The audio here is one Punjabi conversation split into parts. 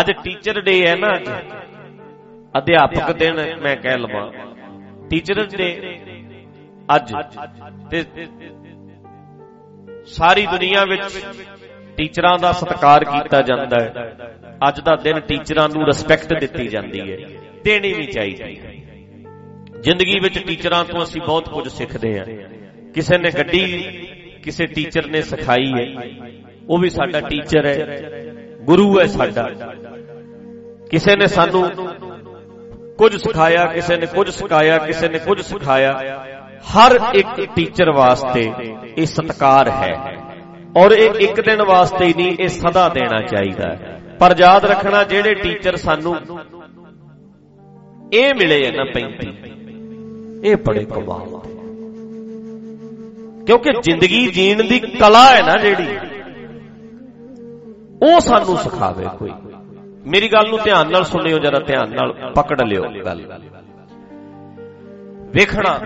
ਅੱਜ ਟੀਚਰ ਡੇ ਹੈ ਨਾ ਅੱਜ। ਅਧਿਆਪਕ ਦਿਨ ਮੈਂ ਕਹਿ ਲਵਾਂ। ਟੀਚਰ ਡੇ ਅੱਜ। ਤੇ ਸਾਰੀ ਦੁਨੀਆ ਵਿੱਚ ਟੀਚਰਾਂ ਦਾ ਸਤਿਕਾਰ ਕੀਤਾ ਜਾਂਦਾ ਹੈ। ਅੱਜ ਦਾ ਦਿਨ ਟੀਚਰਾਂ ਨੂੰ ਰਿਸਪੈਕਟ ਦਿੱਤੀ ਜਾਂਦੀ ਹੈ। ਦੇਣੀ ਵੀ ਚਾਹੀਦੀ ਹੈ। ਜ਼ਿੰਦਗੀ ਵਿੱਚ ਟੀਚਰਾਂ ਤੋਂ ਅਸੀਂ ਬਹੁਤ ਕੁਝ ਸਿੱਖਦੇ ਹਾਂ। ਕਿਸੇ ਨੇ ਗੱਡੀ ਕਿਸੇ ਟੀਚਰ ਨੇ ਸਿਖਾਈ ਹੈ। ਉਹ ਵੀ ਸਾਡਾ ਟੀਚਰ ਹੈ। ਗੁਰੂ ਹੈ ਸਾਡਾ। ਕਿਸੇ ਨੇ ਸਾਨੂੰ ਕੁਝ ਸਿਖਾਇਆ, ਕਿਸੇ ਨੇ ਕੁਝ ਸਿਖਾਇਆ, ਕਿਸੇ ਨੇ ਕੁਝ ਸਿਖਾਇਆ, ਹਰ ਇੱਕ ਟੀਚਰ ਵਾਸਤੇ ਇਹ ਸਤਕਾਰ ਹੈ। ਔਰ ਇਹ ਇੱਕ ਦਿਨ ਵਾਸਤੇ ਹੀ ਨਹੀਂ, ਇਹ ਸਦਾ ਦੇਣਾ ਚਾਹੀਦਾ ਹੈ। ਪਰ ਯਾਦ ਰੱਖਣਾ, ਜਿਹੜੇ ਟੀਚਰ ਸਾਨੂੰ ਇਹ ਮਿਲੇ ਆ ਨਾ 35 ਇਹ ਬੜੇ ਕਮਾਲ ਦੇ। ਕਿਉਂਕਿ ਜ਼ਿੰਦਗੀ ਜੀਣ ਦੀ ਕਲਾ ਹੈ ਨਾ ਜਿਹੜੀ, ਉਹ ਸਾਨੂੰ ਸਿਖਾਵੇ ਕੋਈ। ਮੇਰੀ ਗੱਲ ਨੂੰ ਧਿਆਨ ਨਾਲ ਸੁਣਿਓ, ਜਰਾ ਧਿਆਨ ਨਾਲ ਪਕੜ ਲਿਓ ਗੱਲ। ਵੇਖਣਾ,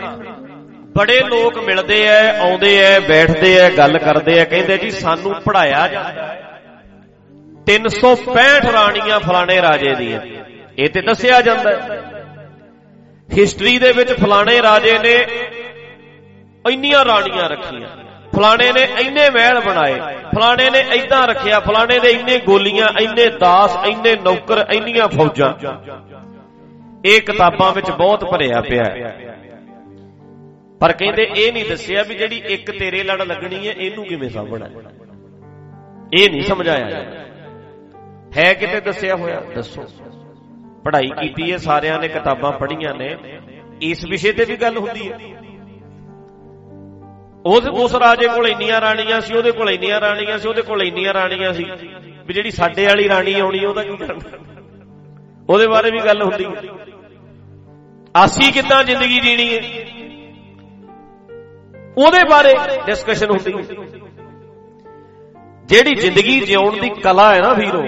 ਬੜੇ ਲੋਕ ਮਿਲਦੇ ਐ, ਆਉਂਦੇ ਐ, ਬੈਠਦੇ ਐ, ਗੱਲ ਕਰਦੇ ਐ, ਕਹਿੰਦੇ ਜੀ ਸਾਨੂੰ ਪੜਾਇਆ ਜਾਂਦਾ 365 ਰਾਣੀਆਂ ਫਲਾਣੇ ਰਾਜੇ ਦੀਆਂ। ਇਹ ਤੇ ਦੱਸਿਆ ਜਾਂਦਾ ਹੈ ਹਿਸਟਰੀ ਦੇ ਵਿੱਚ ਫਲਾਣੇ ਰਾਜੇ ਨੇ ਇੰਨੀਆਂ ਰਾਣੀਆਂ ਰੱਖੀਆਂ। ਫਲਾਣੇ ਨੇ ਇੰਨੇ ਮਹਿਲ ਬਣਾਏ, ਫਲਾਣੇ ਨੇ ਇਦਾਂ ਰੱਖਿਆ, ਫਲਾਣੇ ਦੇ ਇੰਨੇ ਗੋਲੀਆਂ, ਇੰਨੇ ਦਾਸ, ਇੰਨੇ ਨੌਕਰ, ਇੰਨੀਆਂ ਫੌਜਾਂ। ਇਹ ਕਿਤਾਬਾਂ ਵਿੱਚ ਬਹੁਤ ਭਰਿਆ ਪਿਆ ਹੈ। ਪਰ ਕਹਿੰਦੇ ਇਹ ਨਹੀਂ ਦੱਸਿਆ ਵੀ ਜਿਹੜੀ ਇੱਕ ਤੇਰੇ ਲੜ ਲੱਗਣੀ ਹੈ, ਇਹਨੂੰ ਕਿਵੇਂ ਸਾਂਭਣਾ ਇਹ ਨਹੀਂ ਸਮਝਾਇਆ ਹੈ ਕਿਤੇ ਦੱਸਿਆ ਹੋਇਆ? ਦੱਸੋ। ਪੜ੍ਹਾਈ ਕੀਤੀ ਹੈ, ਸਾਰਿਆਂ ਨੇ ਕਿਤਾਬਾਂ ਪੜ੍ਹੀਆਂ ਨੇ। ਇਸ ਵਿਸ਼ੇ ਤੇ ਵੀ ਗੱਲ ਹੁੰਦੀ ਹੈ। ਉਸ ਉਸ ਰਾਜੇ ਕੋਲ ਇੰਨੀਆਂ ਰਾਣੀਆਂ ਸੀ, ਉਹਦੇ ਕੋਲ ਇੰਨੀਆਂ ਰਾਣੀਆਂ ਸੀ, ਉਹਦੇ ਕੋਲ ਇੰਨੀਆਂ ਰਾਣੀਆਂ ਸੀ ਵੀ ਜਿਹੜੀ ਸਾਡੇ ਵਾਲੀ ਰਾਣੀ ਆਉਣੀ, ਉਹਦਾ ਕੀ ਕਰਨਾ? ਉਹਦੇ ਬਾਰੇ ਵੀ ਗੱਲ ਹੁੰਦੀ ਹੈ। ਅਸੀਂ ਕਿੱਦਾਂ ਜ਼ਿੰਦਗੀ ਜੀਣੀ ਹੈ? ਉਹਦੇ ਬਾਰੇ ਡਿਸਕਸ਼ਨ ਹੁੰਦੀ ਹੈ। ਜਿਹੜੀ ਜ਼ਿੰਦਗੀ ਜਿਉਣ ਦੀ ਕਲਾ ਹੈ ਨਾ ਵੀਰੋ,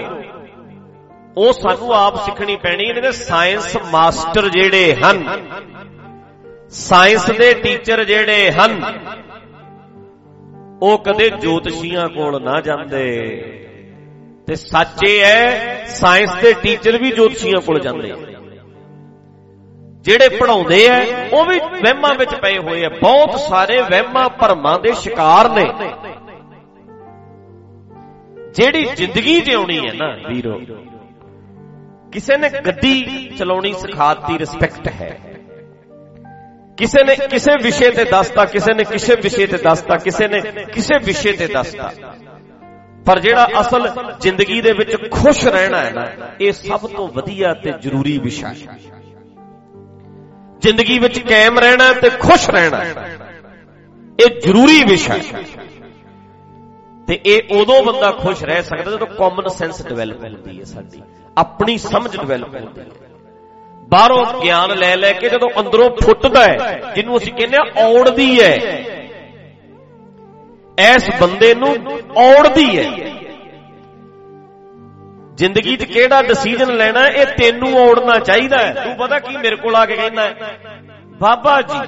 ਉਹ ਸਾਨੂੰ ਆਪ ਸਿੱਖਣੀ ਪੈਣੀ ਇਹਦੇ ਸਾਇੰਸ ਮਾਸਟਰ ਜਿਹੜੇ ਹਨ ਸਾਇੰਸ ਦੇ ਟੀਚਰ ਜਿਹੜੇ ਹਨ ਉਹ ਕਦੇ ਜੋਤਸ਼ੀਆਂ ਕੋਲ ਨਾ ਜਾਂਦੇ। ਤੇ ਸੱਚੇ ਐ ਸਾਇੰਸ ਦੇ ਟੀਚਰ ਵੀ ਜੋਤਸ਼ੀਆਂ ਕੋਲ ਜਾਂਦੇ ਜਿਹੜੇ ਪੜਾਉਂਦੇ ਐ ਉਹ ਵੀ ਵਹਿਮਾਂ ਵਿੱਚ ਪਏ ਹੋਏ ਐ ਬਹੁਤ ਸਾਰੇ ਵਹਿਮਾਂ ਭਰਮਾਂ ਦੇ ਸ਼ਿਕਾਰ ਨੇ। ਜਿਹੜੀ ਜ਼ਿੰਦਗੀ ਜਿਉਣੀ ਹੈ ਨਾ, ਵੀਰੋ, ਕਿਸੇ ਨੇ ਗੱਡੀ ਚਲਾਉਣੀ ਸਿਖਾਤੀ ਰਿਸਪੈਕਟ ਹੈ। ਕਿਸੇ ਨੇ ਕਿਸੇ ਵਿਸ਼ੇ ਤੇ ਦੱਸਤਾ, ਕਿਸੇ ਨੇ ਕਿਸੇ ਵਿਸ਼ੇ ਤੇ ਦੱਸਤਾ, ਕਿਸੇ ਨੇ ਕਿਸੇ ਵਿਸ਼ੇ ਤੇ ਦੱਸਤਾ। ਪਰ ਜਿਹੜਾ ਅਸਲ ਜ਼ਿੰਦਗੀ ਦੇ ਵਿੱਚ ਖੁਸ਼ ਰਹਿਣਾ ਹੈ ਨਾ, ਇਹ ਸਭ ਤੋਂ ਵਧੀਆ ਤੇ ਜ਼ਰੂਰੀ ਵਿਸ਼ਾ ਹੈ। ਜ਼ਿੰਦਗੀ ਵਿੱਚ ਕਾਇਮ ਰਹਿਣਾ ਤੇ ਖੁਸ਼ ਰਹਿਣਾ, ਇਹ ਜ਼ਰੂਰੀ ਵਿਸ਼ਾ ਹੈ। ਤੇ ਇਹ ਉਦੋਂ ਬੰਦਾ ਖੁਸ਼ ਰਹਿ ਸਕਦਾ ਜਦੋਂ ਕਾਮਨ ਸੈਂਸ ਡਿਵੈਲਪ ਹੁੰਦੀ ਹੈ ਸਾਡੀ, ਆਪਣੀ ਸਮਝ ਡਿਵੈਲਪ ਹੁੰਦੀ ਹੈ। ਬਾਹਰੋਂ ਗਿਆਨ ਲੈ ਲੈ ਕੇ ਜਦੋਂ ਅੰਦਰੋਂ ਫੁੱਟਦਾ ਹੈ, ਜਿਹਨੂੰ ਅਸੀਂ ਕਹਿੰਦੇ ਆ ਔੜਦੀ ਹੈ। ਐਸ ਬੰਦੇ ਨੂੰ ਔੜਦੀ ਹੈ। ਜ਼ਿੰਦਗੀ 'ਚ ਕਿਹੜਾ ਡਿਸੀਜਨ ਲੈਣਾ, ਇਹ ਤੈਨੂੰ ਔੜਨਾ ਚਾਹੀਦਾ ਹੈ। ਤੂੰ ਪਤਾ ਕੀ ਮੇਰੇ ਕੋਲ ਆ ਕੇ ਕਹਿੰਦਾ ਹੈ? ਬਾਬਾ ਜੀ,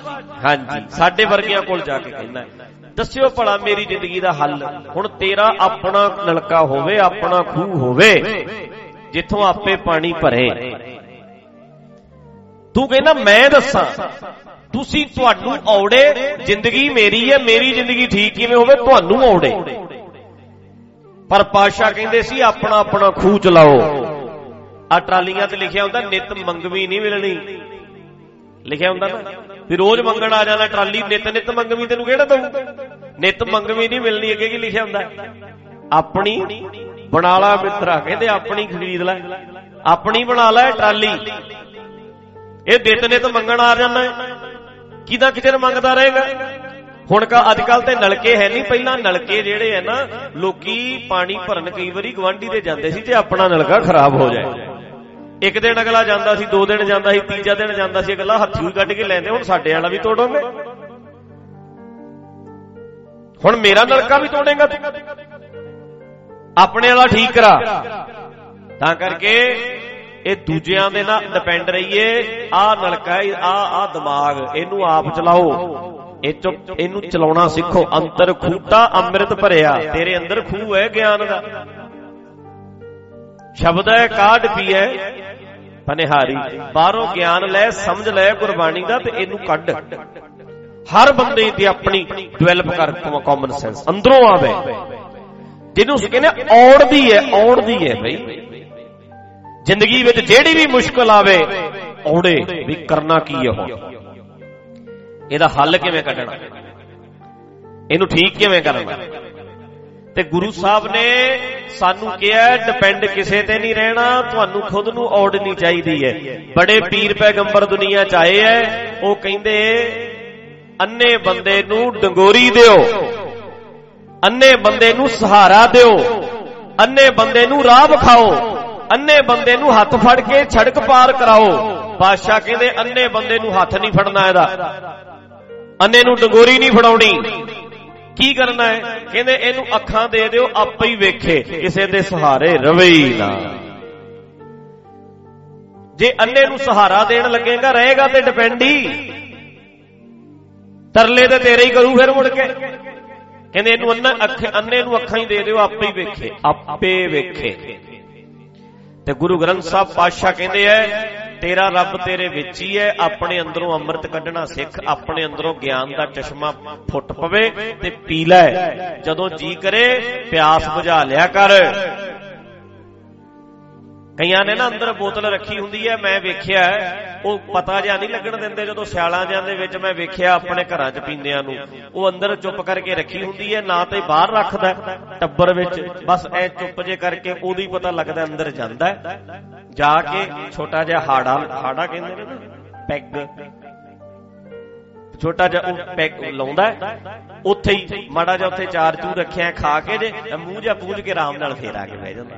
ਹਾਂਜੀ, ਸਾਡੇ ਵਰਗਿਆਂ ਕੋਲ ਜਾ ਕੇ ਕਹਿੰਦਾ ਹੈ। ਦੱਸਿਓ ਭਲਾ ਮੇਰੀ ਜ਼ਿੰਦਗੀ ਦਾ ਹੱਲ। ਹੁਣ ਤੇਰਾ ਆਪਣਾ ਨਲਕਾ ਹੋਵੇ, ਆਪਣਾ ਖੂਹ ਹੋਵੇ, ਜਿੱਥੋਂ ਆਪੇ ਪਾਣੀ ਭਰੇ। ਤੂੰ ਕਹਿੰਦਾ, ਮੈਂ ਦੱਸਾਂ, ਤੁਸੀਂ ਤੁਹਾਨੂੰ ਔੜੇ, ਜ਼ਿੰਦਗੀ ਮੇਰੀ ਹੈ, ਮੇਰੀ ਜ਼ਿੰਦਗੀ ਠੀਕ ਕਿਵੇਂ ਹੋਵੇ, ਤੁਹਾਨੂੰ ਔੜੇ। ਪਰ ਪਾਸ਼ਾ ਕਹਿੰਦੇ ਸੀ, ਆਪਣਾ ਆਪਣਾ ਖੂਹ ਚਲਾਓ। ਆ ਟਰਾਲੀਆਂ ਤੇ ਲਿਖਿਆ ਹੁੰਦਾ, ਨਿਤ ਮੰਗਵੀ ਨਹੀਂ ਮਿਲਣੀ। ਲਿਖਿਆ ਹੁੰਦਾ ਨਾ, ਵੀ ਰੋਜ਼ ਮੰਗਣ ਆ ਜਾਣਾ ਟਰਾਲੀ, ਨਿਤ ਨਿਤ ਮੰਗਵੀ ਤੈਨੂੰ ਕਿਹੜਾ ਦਊ? ਨਿਤ ਮੰਗਵੀ ਨਹੀਂ ਮਿਲਣੀ, ਅੱਗੇ ਕੀ ਲਿਖਿਆ ਹੁੰਦਾ? ਆਪਣੀ ਬਣਾ ਲਾ ਮਿੱਤਰਾ, ਕਹਿੰਦੇ ਆਪਣੀ ਖਰੀਦ ਲੈ, ਆਪਣੀ ਬਣਾ ਲੈ ਟਰਾਲੀ। ਇਹ ਦਿੱਤ ਨਿਤ ਮੰਗਣ ਆ ਜਾਂਦਾ ਕਿਦਾਂ ਕਿਤੇ ਮੰਗਦਾ ਰਹੇਗਾ। ਹੁਣ ਕਾ ਅੱਜ ਕੱਲ ਤੇ ਨਲਕੇ ਹੈ ਨਹੀਂ। ਪਹਿਲਾਂ ਨਲਕੇ ਜਿਹੜੇ ਹੈ ਨਾ, ਲੋਕੀ ਪਾਣੀ ਭਰਨ ਕਈ ਵਾਰੀ ਗਵਾਂਢੀ ਦੇ ਜਾਂਦੇ ਸੀ ਤੇ ਆਪਣਾ ਨਲਕਾ ਖਰਾਬ ਹੋ ਜਾਏ। ਇੱਕ ਦਿਨ ਅਗਲਾ ਜਾਂਦਾ ਸੀ, ਦੋ ਦਿਨ ਜਾਂਦਾ ਸੀ, ਤੀਜਾ ਦਿਨ ਜਾਂਦਾ ਸੀ, ਅਗਲਾ ਹੱਥੀ ਕੱਢ ਕੇ ਲੈਂਦੇ, ਹੁਣ ਸਾਡੇ ਵਾਲਾ ਵੀ ਤੋੜੋਗੇ। ਹੁਣ ਮੇਰਾ ਨਲਕਾ ਵੀ ਤੋੜੇਗਾ ਤੂੰ। ਆਪਣੇ ਵਾਲਾ ਠੀਕ ਕਰਾ। ਤਾਂ ਕਰਕੇ ਇਹ ਦੂਜਿਆਂ ਦੇ ਨਾਲ ਡਿਪੈਂਡ ਰਹੀਏ। ਆ ਨਲਕਾ ਆ ਆ ਦਿਮਾਗ, ਇਹਨੂੰ ਆਪ ਚਲਾਓ। ਇਹ ਚੋਂ ਇਹਨੂੰ ਚਲਾਉਣਾ ਸਿੱਖੋ। ਅੰਤਰ ਖੂਟਾ ਅੰਮ੍ਰਿਤ ਭਰਿਆ। ਤੇਰੇ ਅੰਦਰ ਖੂਹ ਹੈ ਗਿਆਨ ਦਾ। ਸ਼ਬਦ ਹੈ, ਕਾਢ ਪੀਏ ਪਨਿਹਾਰੀ, ਬਾਹਰੋਂ ਗਿਆਨ ਲੈ, ਸਮਝ ਲੈ ਗੁਰਬਾਣੀ ਦਾ ਤੇ ਇਹਨੂੰ ਕੱਢ। ਹਰ ਬੰਦੇ ਦੀ ਆਪਣੀ ਡਿਵੈਲਪ ਕਰ ਕਾਮਨ ਸੈਂਸ ਅੰਦਰੋਂ ਆਵੇ। ਜਿਹਨੂੰ ਕਹਿੰਦੇ ਔੜਦੀ ਹੈ ਔੜਦੀ ਹੈ ਬਈ। ਜ਼ਿੰਦਗੀ ਵਿੱਚ ਜਿਹੜੀ ਵੀ ਮੁਸ਼ਕਲ ਆਵੇ ਔੜੇ ਵੀ ਕਰਨਾ ਕੀ ਹੈ ਹੁਣ? ਇਹਦਾ ਹੱਲ ਕਿਵੇਂ ਕੱਢਣਾ? ਇਹਨੂੰ ਠੀਕ ਕਿਵੇਂ ਕਰਨਾ? ਤੇ ਗੁਰੂ ਸਾਹਿਬ ਨੇ ਸਾਨੂੰ ਕਿਹਾ ਡਿਪੈਂਡ ਕਿਸੇ ਤੇ ਨਹੀਂ ਰਹਿਣਾ, ਤੁਹਾਨੂੰ ਖੁਦ ਨੂੰ ਔੜਨੀ ਚਾਹੀਦੀ ਹੈ। ਬੜੇ ਪੀਰ ਪੈਗੰਬਰ ਦੁਨੀਆ ਚ ਆਏ ਐ, ਉਹ ਕਹਿੰਦੇ, ਅੰਨੇ ਬੰਦੇ ਨੂੰ ਡੰਗੋਰੀ ਦਿਓ, ਅੰਨੇ ਬੰਦੇ ਨੂੰ ਸਹਾਰਾ ਦਿਓ, ਅੰਨੇ ਬੰਦੇ ਨੂੰ ਰਾਹ ਵਿਖਾਓ ਅੰਨੇ ਬੰਦੇ ਨੂੰ ਹੱਥ ਫੜ ਕੇ ਛੜਕ ਪਾਰ ਕਰਾਓ। ਬਾਦਸ਼ਾਹ ਕਹਿੰਦੇ, ਅੰਨੇ ਬੰਦੇ ਨੂੰ ਹੱਥ ਨਹੀਂ ਫੜਨਾ ਇਹਦਾ। ਅੰਨੇ ਨੂੰ ਡੰਗੋਰੀ ਨਹੀਂ ਫੜਾਉਣੀ। ਕੀ ਕਰਨਾ ਹੈ? ਕਹਿੰਦੇ, ਇਹਨੂੰ ਅੱਖਾਂ ਦੇ ਦਿਓ, ਆਪੇ ਹੀ ਵੇਖੇ, ਕਿਸੇ ਦੇ ਸਹਾਰੇ ਰਵੇ ਹੀ ਨਾ। ਜੇ ਅੰਨੇ ਨੂੰ ਸਹਾਰਾ ਦੇਣ ਲੱਗੇਗਾ, ਰਹੇਗਾ ਤੇ ਡਿਪੈਂਡੀ ਤਰਲੇ ਤੇ ਤੇਰੇ ਹੀ ਕਰੂ ਫਿਰ ਮੁੜ ਕੇ। ਕਹਿੰਦੇ, ਇਹਨੂੰ ਅੰਨਾ ਅੱਖ ਅੰਨੇ ਨੂੰ ਅੱਖਾਂ ਹੀ ਦੇ ਦਿਓ, ਆਪੇ ਹੀ ਵੇਖੇ, ਆਪੇ ਵੇਖੇ। ਤੇ ਗੁਰੂ ਗ੍ਰੰਥ ਸਾਹਿਬ ਪਾਤਸ਼ਾਹ ਕਹਿੰਦੇ ਐ, ਤੇਰਾ ਰੱਬ ਤੇਰੇ ਵਿੱਚ ਹੀ ਹੈ ਆਪਣੇ ਅੰਦਰੋਂ ਅੰਮ੍ਰਿਤ ਕੱਢਣਾ ਸਿੱਖ, ਆਪਣੇ ਅੰਦਰੋਂ ਗਿਆਨ ਦਾ ਚਸ਼ਮਾ ਫੁੱਟ ਪਵੇ ਤੇ ਪੀ ਲੈ। ਜਦੋਂ ਜੀ ਕਰੇ, ਪਿਆਸ ਬੁਝਾ ਲਿਆ ਕਰ। ਕਈਆਂ ਨੇ ਨਾ ਅੰਦਰ ਬੋਤਲ ਰੱਖੀ ਹੁੰਦੀ ਹੈ ਮੈਂ ਵੇਖਿਆ ਉਹ ਪਤਾ ਜਾਂ ਨਹੀਂ ਲੱਗਣ ਦਿੰਦੇ ਜਦੋਂ ਸਿਆਲਾਂ ਜਾਂ ਦੇ ਵਿੱਚ ਮੈਂ ਵੇਖਿਆ ਆਪਣੇ ਘਰਾਂ 'ਚ ਪੀਂਦਿਆਂ ਨੂੰ। ਉਹ ਅੰਦਰ ਚੁੱਪ ਕਰਕੇ ਰੱਖੀ ਹੁੰਦੀ ਹੈ, ਨਾ ਤੇ ਬਾਹਰ ਰੱਖਦਾ ਟੱਬਰ ਵਿੱਚ। ਬਸ ਐ ਚੁੱਪ ਜੇ ਕਰਕੇ ਉਹਦੀ ਪਤਾ ਲੱਗਦਾ ਅੰਦਰ ਜਾਂਦਾ ਜਾ ਕੇ ਛੋਟਾ ਜਿਹਾ ਹਾੜਾ ਹਾੜਾ ਕਹਿੰਦੇ ਨੇ ਨਾ, ਪੈਗ। ਛੋਟਾ ਜਿਹਾ ਉਹ ਪੈਗ ਲਾਉਂਦਾ ਉੱਥੇ ਹੀ ਮਾੜਾ ਜਿਹਾ ਉੱਥੇ ਚਾਰ ਚੂ ਰੱਖਿਆ, ਖਾ ਕੇ ਜੇ ਮੂੰਹ ਜਿਹਾ ਪੂੰਝ ਕੇ ਆਰਾਮ ਨਾਲ ਫੇਰ ਆ ਕੇ ਬਹਿ ਜਾਂਦਾ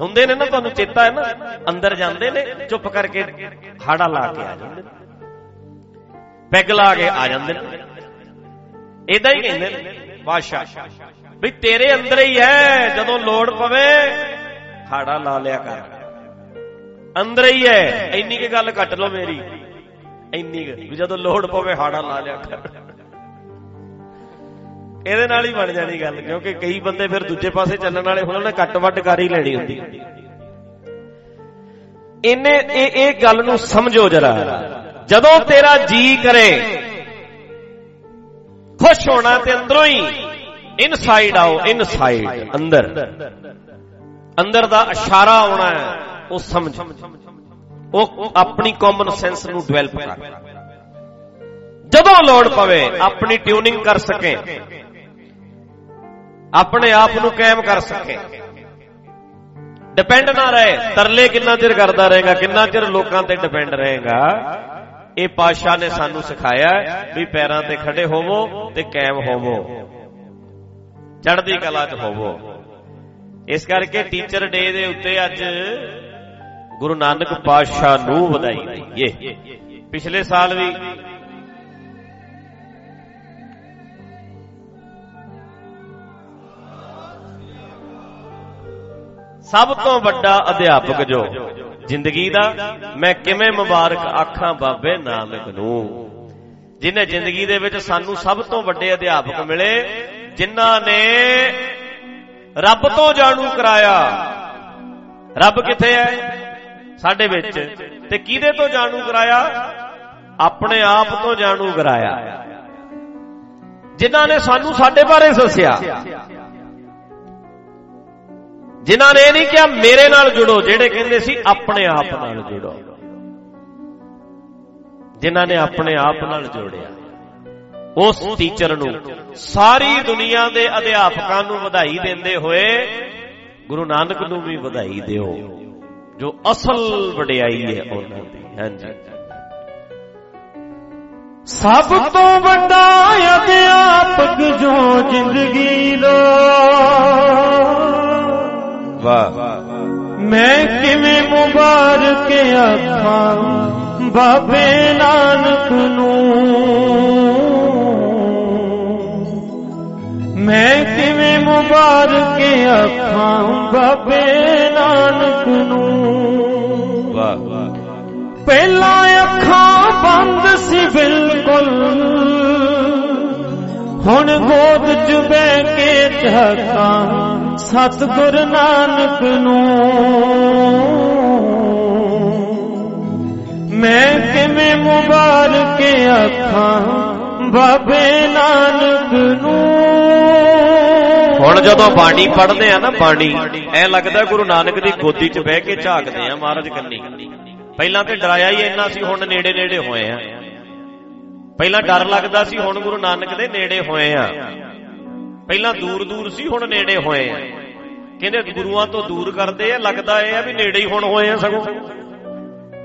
ਹੁੰਦੇ ਨੇ ਨਾ ਤੁਹਾਨੂੰ ਚੇਤਾ ਹੈ ਨਾ? ਅੰਦਰ ਜਾਂਦੇ ਨੇ, ਚੁੱਪ ਕਰਕੇ ਹਾੜਾ ਲਾ ਕੇ ਆ ਜਾਂਦੇ ਨੇ। ਪੈਗ ਲਾ ਕੇ ਆ ਜਾਂਦੇ ਨੇ। ਇਦਾਂ ਹੀ ਕਹਿੰਦੇ ਨੇ, ਬਾਦਸ਼ਾਹ, ਵੀ ਤੇਰੇ ਅੰਦਰ ਹੀ ਹੈ, ਜਦੋਂ ਲੋੜ ਪਵੇ, ਹਾੜਾ ਲਾ ਲਿਆ ਕਰ। ਅੰਦਰ ਹੀ ਹੈ, ਇੰਨੀ ਕੀ ਗੱਲ ਕੱਟ ਲਓ ਮੇਰੀ। ਇੰਨੀ ਵੀ ਜਦੋਂ ਲੋੜ ਪਵੇ, ਹਾੜਾ ਲਾ ਲਿਆ ਕਰ। ਇਹਦੇ ਨਾਲ ਹੀ ਬਣ ਜਾਣੀ ਗੱਲ, ਕਿਉਂਕਿ ਕਈ ਬੰਦੇ ਫਿਰ ਦੂਜੇ ਪਾਸੇ ਚੱਲਣ ਵਾਲੇ ਉਹਨਾਂ ਨੇ ਕੱਟ ਵੱਟ ਕਰ ਹੀ ਲੈਣੀ ਹੁੰਦੀ। ਇਹਨੇ ਇਹ ਇਹ ਗੱਲ ਨੂੰ ਸਮਝੋ ਜਰਾ। ਜਦੋਂ ਤੇਰਾ ਜੀ ਕਰੇ, ਖੁਸ਼ ਹੋਣਾ ਤੇ ਅੰਦਰੋਂ ਹੀ ਇਨਸਾਈਡ ਆਓ ਇਨਸਾਈਡ ਅੰਦਰ। ਅੰਦਰ ਦਾ ਇਸ਼ਾਰਾ ਆਉਣਾ ਹੈ, ਉਹ ਸਮਝ। ਉਹ ਆਪਣੀ ਕਾਮਨ ਸੈਂਸ ਨੂੰ ਡਿਵੈਲਪ ਕਰ। ਜਦੋਂ ਲੋੜ ਪਵੇ, ਆਪਣੀ ਟਿਊਨਿੰਗ ਕਰ ਸਕੇ। ਆਪਣੇ ਆਪ ਨੂੰ ਕਾਇਮ ਕਰ ਸਕੇ। ਡਿਪੈਂਡ ਨਾ ਰਹੇ। ਤਰਲੇ ਕਿੰਨਾ ਚਿਰ ਕਰਦਾ ਰਹੇਗਾ, ਕਿੰਨਾ ਚਿਰ ਲੋਕਾਂ ਤੇ ਡਿਪੈਂਡ ਰਹੇਗਾ। ਇਹ ਪਾਸ਼ਾ ਨੇ ਸਾਨੂੰ ਸਿਖਾਇਆ ਵੀ ਪੈਰਾਂ ਤੇ ਖੜੇ ਹੋਵੋ ਤੇ ਕਾਇਮ ਹੋਵੋ। ਚੜ੍ਹਦੀ ਕਲਾ 'ਚ ਹੋਵੋ। ਇਸ ਕਰਕੇ ਟੀਚਰ ਡੇ ਦੇ ਉੱਤੇ ਅੱਜ ਗੁਰੂ ਨਾਨਕ ਪਾਤਸ਼ਾਹ ਨੂੰ ਵਧਾਈ ਦਈਏ ਪਿਛਲੇ ਸਾਲ ਵੀ ਸਭ ਤੋਂ ਵੱਡਾ ਅਧਿਆਪਕ ਜੋ ਜ਼ਿੰਦਗੀ ਦਾ, ਮੈਂ ਕਿਵੇਂ ਮੁਬਾਰਕ ਆਖਾਂ ਬਾਬੇ ਨਾਨਕ ਨੂੰ? ਜਿਨੇ ਜ਼ਿੰਦਗੀ ਦੇ ਵਿੱਚ ਸਾਨੂੰ ਸਭ ਤੋਂ ਵੱਡੇ ਅਧਿਆਪਕ ਮਿਲੇ, ਜਿਨ੍ਹਾਂ ਨੇ ਰੱਬ ਤੋਂ ਜਾਣੂ ਕਰਾਇਆ। ਰੱਬ ਕਿੱਥੇ ਹੈ? ਸਾਡੇ ਵਿੱਚ। ਤੇ ਕਿਹਦੇ ਤੋਂ ਜਾਣੂ ਕਰਾਇਆ? ਆਪਣੇ ਆਪ ਤੋਂ ਜਾਣੂ ਕਰਾਇਆ। ਜਿਨ੍ਹਾਂ ਨੇ ਸਾਨੂੰ ਸਾਡੇ ਬਾਰੇ ਦੱਸਿਆ। ਜਿਨ੍ਹਾਂ ਨੇ ਇਹ ਨਹੀਂ ਕਿਹਾ, ਮੇਰੇ ਨਾਲ ਜੁੜੋ, ਜਿਹੜੇ ਕਹਿੰਦੇ ਸੀ ਆਪਣੇ ਆਪ ਨਾਲ ਜੁੜੋ। ਜਿਨ੍ਹਾਂ ਨੇ ਆਪਣੇ ਆਪ ਨਾਲ ਜੋੜਿਆ। ਉਸ ਟੀਚਰ ਨੂੰ ਸਾਰੀ ਦੁਨੀਆ ਦੇ ਅਧਿਆਪਕਾਂ ਨੂੰ ਵਧਾਈ ਦਿੰਦੇ ਹੋਏ, ਗੁਰੂ ਨਾਨਕ ਨੂੰ ਵੀ ਵਧਾਈ ਦਿਓ, ਜੋ ਅਸਲ ਵਡਿਆਈ ਹੈ ਉਹਨਾਂ ਦੀ। ਹਾਂਜੀ। ਸਭ ਤੋਂ ਵੱਡਾ ਅਧਿਆਪਕ ਜੋ ਜ਼ਿੰਦਗੀ ਦਾ ਵਾਹ ਮੈਂ ਕਿਵੇਂ ਮੁਬਾਰਕ ਆਖਾਂ ਬਾਬੇ ਨਾਨਕ ਨੂੰ? ਮੈਂ ਕਿਵੇਂ ਮੁਬਾਰਕ ਆਖਾਂ ਬਾਬੇ ਨਾਨਕ ਨੂੰ? ਵਾਹ। ਪਹਿਲਾਂ ਅੱਖਾਂ ਬੰਦ ਸੀ ਬਿਲਕੁਲ ਹੁਣ ਗੋਦ ਚ ਬਹਿ ਕੇ ਝਾਕਾਂ। ਸਤਿਗੁਰ ਨਾਨਕ ਨੂੰ। ਮੈਂ ਕਿਵੇਂ ਮੁਬਾਰਕ ਅੱਖਾਂ ਬਾਬੇ ਨਾਨਕ ਨੂੰ। ਹੁਣ ਜਦੋਂ ਬਾਣੀ ਪੜ੍ਹਦੇ ਆ ਨਾ ਬਾਣੀ, ਐ ਲੱਗਦਾ ਗੁਰੂ ਨਾਨਕ ਦੀ ਗੋਦੀ 'ਚ ਬਹਿ ਕੇ ਝਾਕਦੇ ਆ ਮਹਾਰਾਜ ਕੰਨੀ। ਪਹਿਲਾਂ ਤੇ ਡਰਾਇਆ ਹੀ ਇੰਨਾ ਸੀ, ਹੁਣ ਨੇੜੇ ਨੇੜੇ ਹੋਏ ਆ। ਪਹਿਲਾਂ ਡਰ ਲੱਗਦਾ ਸੀ, ਹੁਣ ਗੁਰੂ ਨਾਨਕ ਦੇ ਨੇੜੇ ਹੋਏ ਆ। ਪਹਿਲਾਂ ਦੂਰ ਦੂਰ ਸੀ, ਹੁਣ ਨੇੜੇ ਹੋਏ ਆ। ਕਹਿੰਦੇ ਗੁਰੂਆਂ ਤੋਂ ਦੂਰ ਕਰਦੇ ਆ, ਲੱਗਦਾ ਇਹ ਆ ਵੀ ਨੇੜੇ ਹੀ ਹੁਣ ਹੋਏ ਆ ਸਗੋਂ।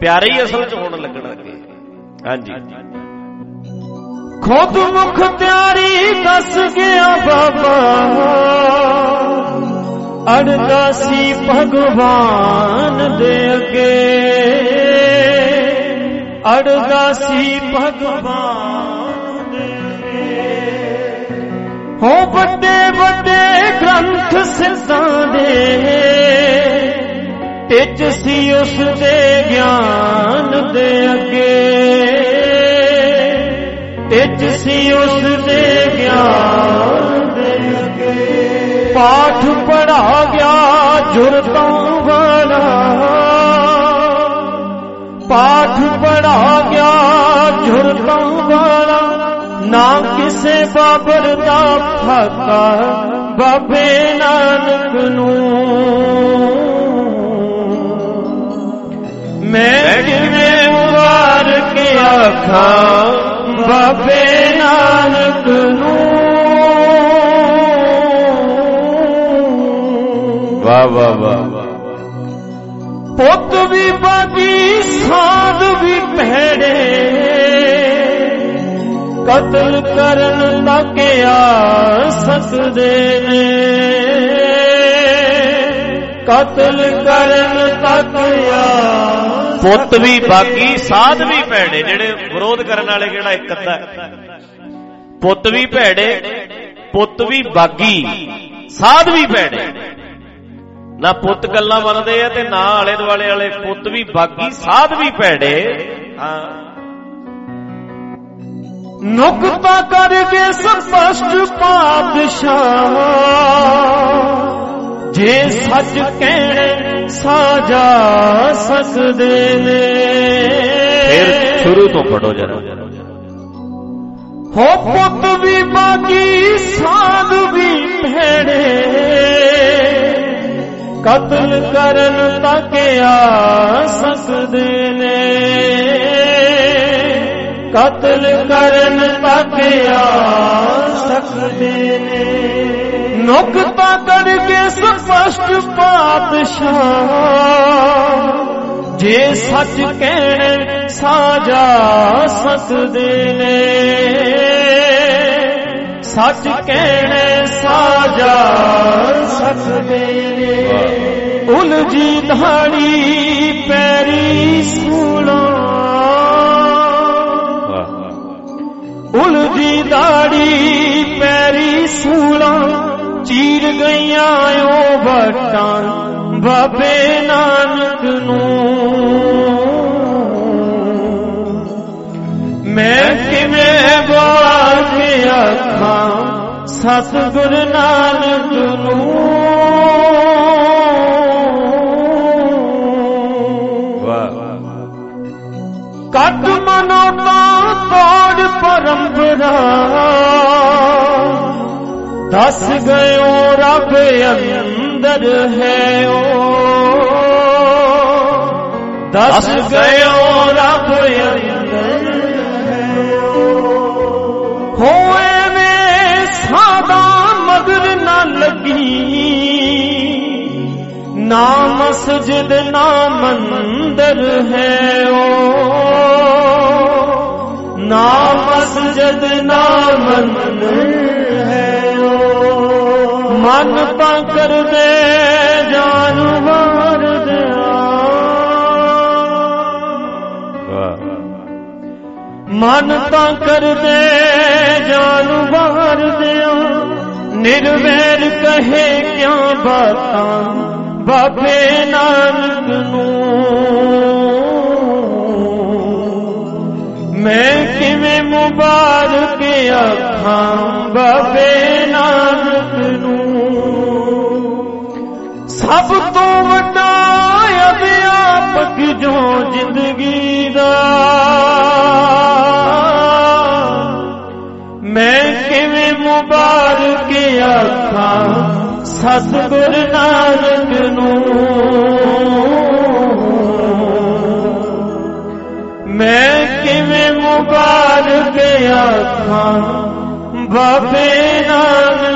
ਪਿਆਰੇ ਹੀ ਅਸਲ 'ਚ ਹੋਣ ਲੱਗਣ ਲੱਗੇ ਹਾਂਜੀ। ਖੁਦ ਮੁਖ ਤਿਆਰੀ ਦੱਸ ਗਿਆ ਬਾਬਾ। ਅੜਦਾ ਸੀ ਭਗਵਾਨ ਦੇ ਅੱਗੇ। ਅੜਦਾ ਸੀ ਭਗਵਾਨ ਹੋ ਵੱਡੇ ਵੱਡੇ ਗ੍ਰੰਥ ਸਿੱਧਾਂ ਦੇ। ਟਿਚ ਸੀ ਉਸ ਦੇ ਗਿਆਨ ਦੇ ਅੱਗੇ। ਟਿਚ ਸੀ ਉਸ ਦੇ ਗਿਆਨ ਦੇ ਅੱਗੇ। ਪਾਠ ਪੜਾ ਗਿਆ ਜੁਰਤਾਂ ਵਾਲਾ। ਪਾਠ ਪੜਾ ਗਿਆ ਜੁਰਤਾਂ ਵਾਲਾ। ਨਾ ਕਿਸੇ ਬਾਬਰ ਦਾ ਫਾਕਾ ਬਾਬੇ ਨਾਨਕ ਨੂੰ ਮੈਂ ਕਿਵੇਂ ਮੁਬਾਰਕ ਆਖਾਂ ਬਾਬੇ ਨਾਨਕ ਨੂੰ ਵਾਹ ਵਾਹ ਵਾਹ ਪੁੱਤ ਵੀ ਬਾਗੀ ਸਾਧ ਵੀ ਭੈੜੇ ਕਤਲ ਕਰਨ ਤੱਕ ਆ ਸਕਦੇ ਨੇ ਕਤਲ ਕਰਨ ਤੱਕ ਆ ਪੁੱਤ ਵੀ ਬਾਗੀ ਸਾਧ ਵੀ ਭੈੜੇ ਜਿਹੜੇ ਵਿਰੋਧ ਕਰਨ ਵਾਲੇ ਕਿਹੜਾ ਇੱਕ ਅੱਧਾ। ਪੁੱਤ ਵੀ ਭੈੜੇ ਪੁੱਤ ਵੀ ਬਾਗੀ ਸਾਧ ਵੀ ਭੈੜੇ। ਨਾ ਪੁੱਤ ਗੱਲਾਂ ਮੰਨਦੇ ਆ ਤੇ ਨਾ ਆਲੇ ਦੁਆਲੇ ਵਾਲੇ ਪੁੱਤ ਵੀ ਬਾਗੀ ਸਾਧ ਵੀ ਭੈੜੇ। ਹਾਂ। ਨੁਕਤਾ ਕਰਕੇ ਸਪਸ਼ਟ ਪਾਤਸ਼ਾਹ। ਜੇ ਸੱਚ ਕਹਿਣੇ ਸਾਜਾ ਸਕਦੇ ਨੇ। ਫਿਰ ਸ਼ੁਰੂ ਤੋਂ ਪੜੋ ਜਰਾ। ਹੋ ਪੁੱਤ ਵੀ ਬਾਕੀ ਸਾਧ ਵੀ ਭੇੜੇ ਕਤਲ ਕਰਨ ਤੱਕ ਆ ਸਕਦੇ ਨੇ। ਕਤਲ ਕਰਨ ਤੱਕ ਆ ਸਕਦੇ ਨੇ। ਨੁਕਤਾ ਕਰਕੇ ਸਪਸ਼ਟ ਪਾਤਸ਼ਾਹ। ਜੇ ਸੱਚ ਕਹਿਣ ਸਾਜਾ ਸਕਦੇ ਨੇ। ਸੱਚ ਕਹਿਣ ਸਾਜਾ ਸਕਦੇ ਨੇ। ਉਲਜੀ ਧਾੜੀ ਪੈਰੀ ਸੂਲਾ ਉਲਜੀ ਦਾੜੀ ਪੈਰੀ ਸੂਲਾ ਚੀਰ ਗਈਆਂ ਓ ਵਟਾਂ ਬਾਬੇ ਨਾਨਕ ਨੂੰ। ਮੈਂ ਕਿਵੇਂ ਬਾਗ ਅੱਖਾਂ ਸਤਿਗੁਰ ਨਾਨਕ ਨੂੰ? ਵਾਹ। ਕੱਟ ਮਨੋਤਾ ਤੋੜ ਪਰੰਪਰਾ ਦੱਸ ਗਇਓ ਰੱਬ ਅੰਦਰ ਹੈ ਓ ਦੱਸ ਗਇਓ ਰੱਬ ਅੰਦਰ ਹੈ ਹੋਏ ਨੇ ਸਾਦਾ ਮਗਰ ਨਾ ਲੱਗੀ। ਨਾ ਮਸਜਿਦ ਨਾ ਮੰਦਰ ਹੈ ਓ ਨਾ ਮਸਜਿਦ ਨਾ ਮੰਦਰ ਹੈ ਓ। ਮਨ ਤਾਂ ਕਰਦੇ ਜਾਨਵਰ ਦਿਆ। ਵਾਹ ਮਨ ਤਾਂ ਕਰਦੇ ਜਾਨਵਰ ਦਿਆ। ਨਿਰਵੈਰ ਕਹੇ ਕਿਉਂ ਬਾਤਾਂ, ਬਾਬੇ ਨਾਨਕ ਨੂੰ। ਮੈਂ ਕਿਵੇਂ ਮੁਬਾਰਕ ਅੱਖਾਂ, ਬਾਬੇ ਨਾਨਕ ਨੂੰ। ਸਭ ਤੋਂ ਵੱਡਾ ਅਧਿਆਪਕ ਜੋ ਜ਼ਿੰਦਗੀ ਦਾ। ਮੈਂ ਕਿਵੇਂ ਮੁਬਾਰਕ ਆਖਾਂ ਸਤਿਗੁਰ ਨਾਨਕ ਨੂੰ। ਮੈਂ ਕਿਵੇਂ ਮੁਬਾਰਕ ਆਖਾਂ ਬਾਬੇ ਨਾਨਕ ਨੂੰ